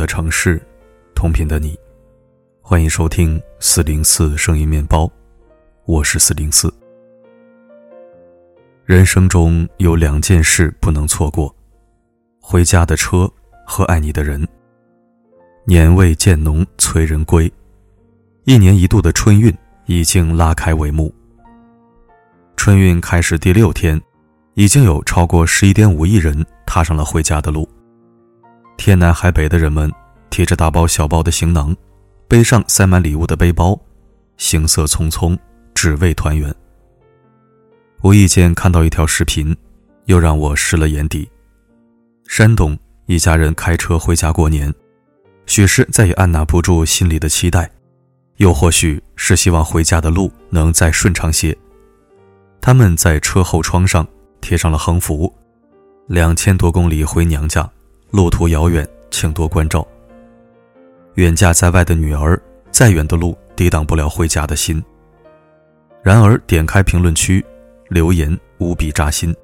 的城市，同频的你，欢迎收听四零四声音面包，我是四零四。人生中有两件事不能错过：回家的车和爱你的人。年味渐浓催人归，一年一度的春运已经拉开帷幕。春运开始第六天，已经有超过十一点五亿人踏上了回家的路。天南海北的人们提着大包小包的行囊，背上塞满礼物的背包，行色匆匆，只为团圆。无意间看到一条视频，又让我湿了眼底。山东一家人开车回家过年，许是再也按捺不住心里的期待，又或许是希望回家的路能再顺畅些。他们在车后窗上贴上了横幅：“两千多公里回娘家。”路途遥远，请多关照。远嫁在外的女儿，再远的路抵挡不了回家的心。然而，点开评论区，留言无比扎心。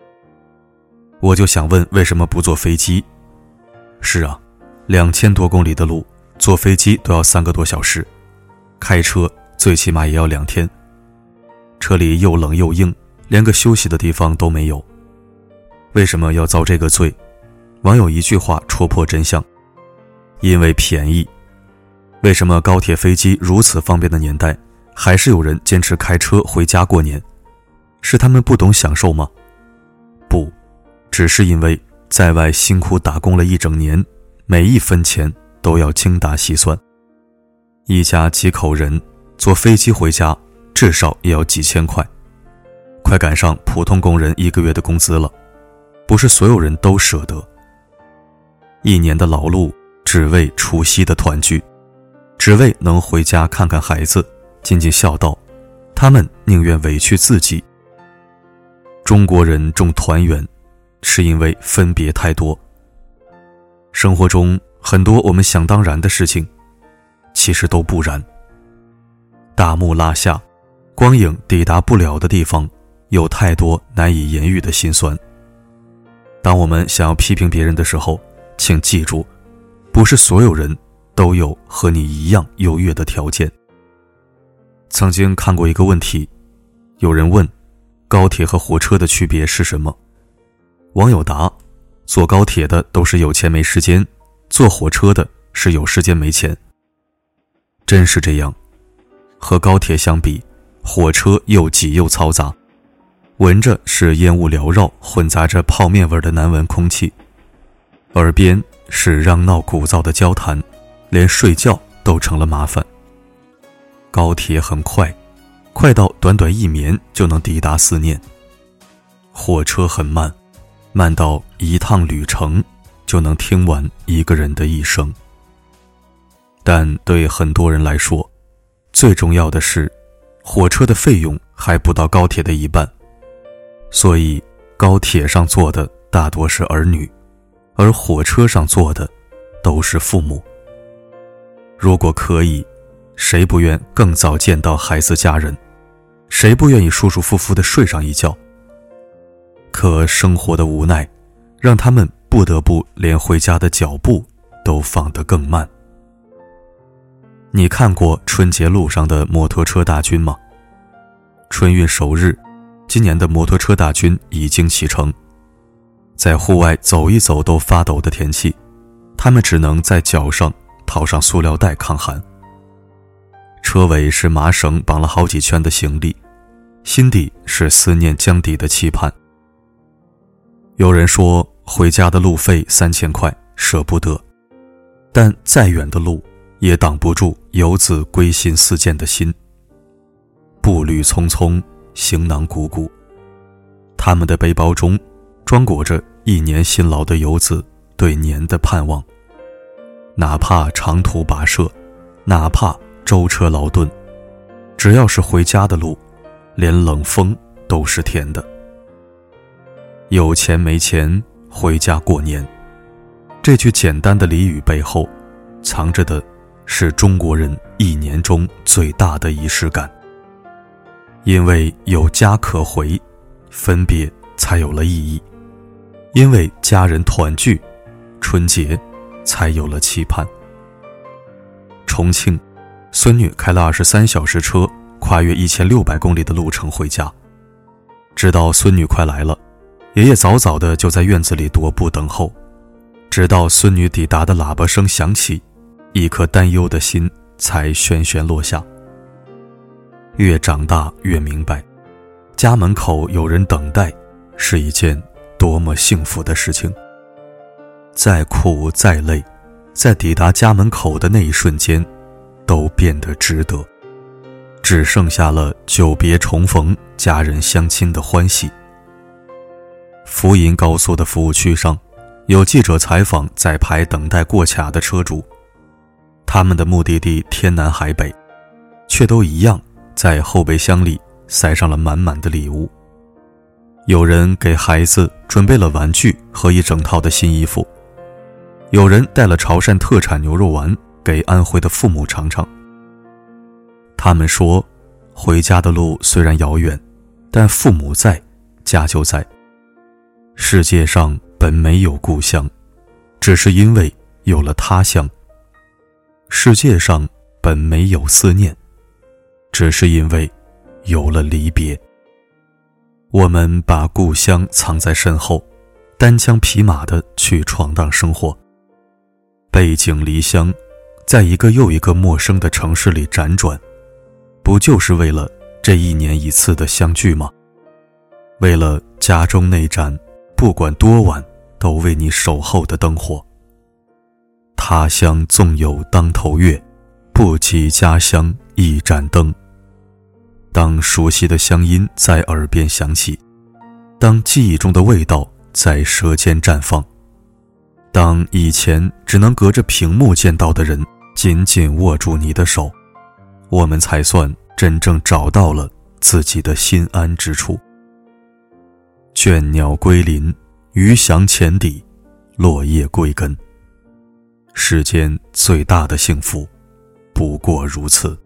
我就想问，为什么不坐飞机？是啊，两千多公里的路，坐飞机都要三个多小时，开车最起码也要两天。车里又冷又硬，连个休息的地方都没有。为什么要遭这个罪？网友一句话戳破真相：因为便宜。为什么高铁、飞机如此方便的年代，还是有人坚持开车回家过年？是他们不懂享受吗？不，只是因为在外辛苦打工了一整年，每一分钱都要精打细算。一家几口人坐飞机回家，至少也要几千块，快赶上普通工人一个月的工资了。不是所有人都舍得。一年的劳碌，只为除夕的团聚，只为能回家看看孩子，尽尽孝道，他们宁愿委屈自己。中国人重团圆，是因为分别太多。生活中很多我们想当然的事情，其实都不然。大幕拉下，光影抵达不了的地方，有太多难以言喻的心酸。当我们想要批评别人的时候，请记住，不是所有人都有和你一样优越的条件。曾经看过一个问题，有人问：高铁和火车的区别是什么？网友答：坐高铁的都是有钱没时间，坐火车的是有时间没钱。真是这样，和高铁相比，火车又挤又嘈杂，闻着是烟雾缭绕、混杂着泡面味的难闻空气。耳边是嚷闹鼓噪的交谈，连睡觉都成了麻烦。高铁很快，快到短短一眠就能抵达思念；火车很慢，慢到一趟旅程就能听完一个人的一生。但对很多人来说，最重要的是，火车的费用还不到高铁的一半，所以高铁上坐的大多是儿女。而火车上坐的，都是父母。如果可以，谁不愿更早见到孩子家人？谁不愿意舒舒服服的睡上一觉？可生活的无奈，让他们不得不连回家的脚步都放得更慢。你看过春节路上的摩托车大军吗？春运首日，今年的摩托车大军已经启程。在户外走一走都发抖的天气，他们只能在脚上套上塑料袋抗寒。车尾是麻绳绑了好几圈的行李，心底是思念江底的期盼。有人说回家的路费三千块舍不得，但再远的路也挡不住游子归心似箭的心。步履匆匆，行囊鼓鼓，他们的背包中。装裹着一年辛劳的游子对年的盼望。哪怕长途跋涉，哪怕舟车劳顿，只要是回家的路，连冷风都是甜的。有钱没钱回家过年，这句简单的俚语背后，藏着的是中国人一年中最大的仪式感。因为有家可回，分别才有了意义。因为家人团聚，春节才有了期盼。重庆，孙女开了二十三小时车，跨越一千六百公里的路程回家。知道孙女快来了，爷爷早早的就在院子里踱步等候，直到孙女抵达的喇叭声响起，一颗担忧的心才悬悬落下。越长大越明白，家门口有人等待，是一件多么幸福的事情。再苦再累，在抵达家门口的那一瞬间，都变得值得。只剩下了久别重逢、家人相亲的欢喜。福银高速的服务区上，有记者采访在排等待过卡的车主，他们的目的地天南海北，却都一样。在后备箱里塞上了满满的礼物。有人给孩子准备了玩具和一整套的新衣服，有人带了潮汕特产牛肉丸给安徽的父母尝尝。他们说，回家的路虽然遥远，但父母在，家就在。世界上本没有故乡，只是因为有了他乡。世界上本没有思念。只是因为有了离别，我们把故乡藏在身后，单枪匹马的去闯荡生活。背井离乡，在一个又一个陌生的城市里辗转，不就是为了这一年一次的相聚吗？为了家中那盏不管多晚都为你守候的灯火。他乡纵有当头月，不及家乡一盏灯。当熟悉的乡音在耳边响起，当记忆中的味道在舌尖绽放，当以前只能隔着屏幕见到的人紧紧握住你的手，我们才算真正找到了自己的心安之处。倦鸟归林，鱼翔浅底，落叶归根。世间最大的幸福，不过如此。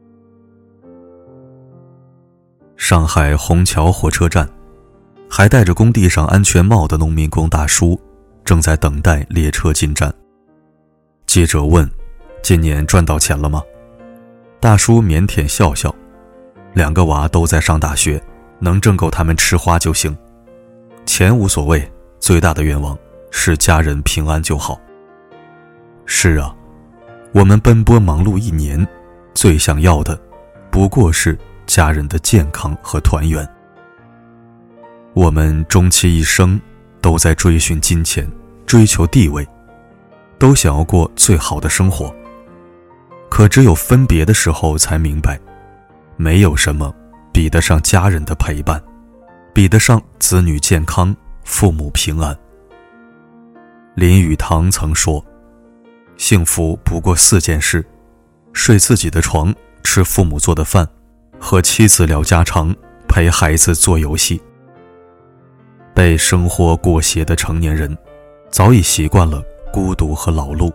上海虹桥火车站，还戴着工地上安全帽的农民工大叔，正在等待列车进站。记者问：“今年赚到钱了吗？”大叔腼腆笑笑：“两个娃都在上大学，能挣够他们吃花就行，钱无所谓，最大的愿望是家人平安就好。”是啊，我们奔波忙碌一年，最想要的，不过是。家人的健康和团圆。我们终其一生都在追寻金钱，追求地位，都想要过最好的生活。可只有分别的时候才明白，没有什么比得上家人的陪伴，比得上子女健康、父母平安。林语堂曾说：“幸福不过四件事：睡自己的床，吃父母做的饭。”和妻子聊家常，陪孩子做游戏。被生活裹挟的成年人，早已习惯了孤独和劳碌。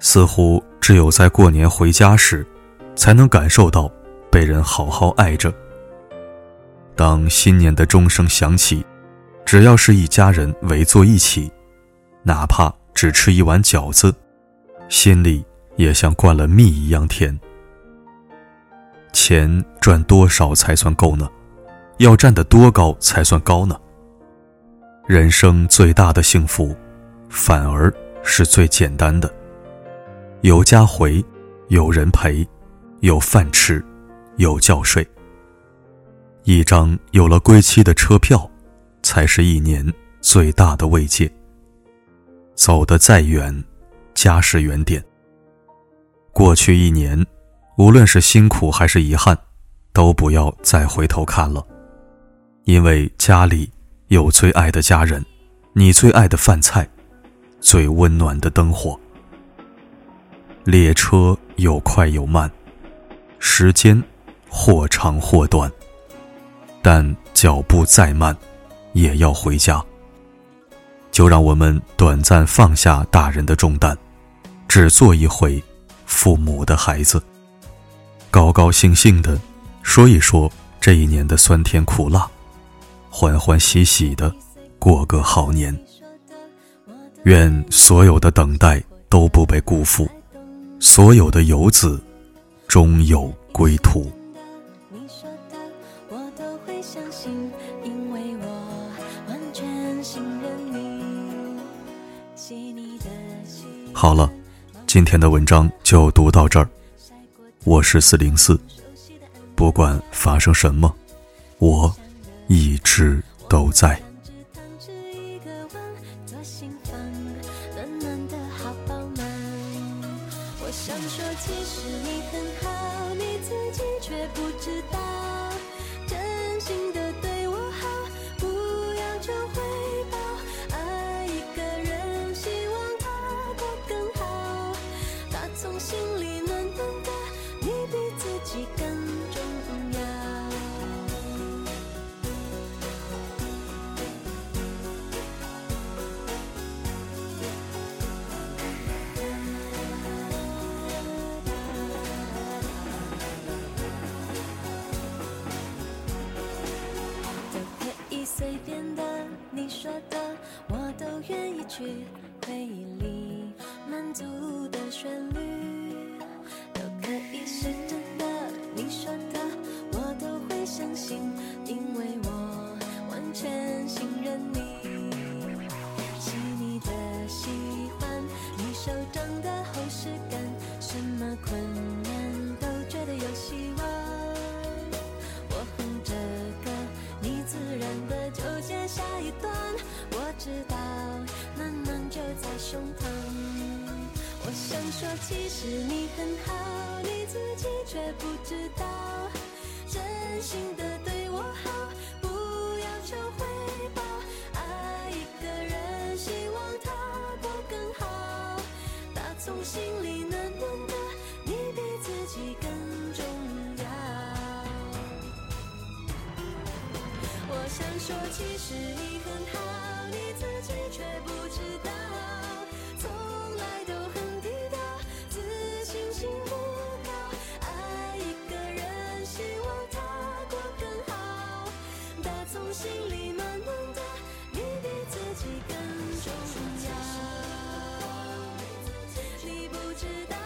似乎只有在过年回家时，才能感受到被人好好爱着。当新年的钟声响起，只要是一家人围坐一起，哪怕只吃一碗饺子，心里也像灌了蜜一样甜。钱赚多少才算够呢？要站得多高才算高呢？人生最大的幸福，反而是最简单的：有家回，有人陪，有饭吃，有觉睡。一张有了归期的车票，才是一年最大的慰藉。走得再远，家是原点。过去一年。无论是辛苦还是遗憾，都不要再回头看了，因为家里有最爱的家人，你最爱的饭菜，最温暖的灯火。列车有快有慢，时间或长或短，但脚步再慢，也要回家。就让我们短暂放下大人的重担，只做一回父母的孩子。高高兴兴的说一说这一年的酸甜苦辣，欢欢喜喜的过个好年。愿所有的等待都不被辜负。所有的游子，终有归途。好了，今天的文章就读到这儿。我是四零四，不管发生什么，我一直都在。想说，其实你很好，你自己却不知道。去。在胸膛。我想说，其实你很好，你自己却不知道。真心的对我好，不要求回报。爱一个人，希望他过更好。打从心里暖暖的，你比自己更重要。我想说，其实你很好，你自己却不心里暖暖的你比自己更重要。你不知道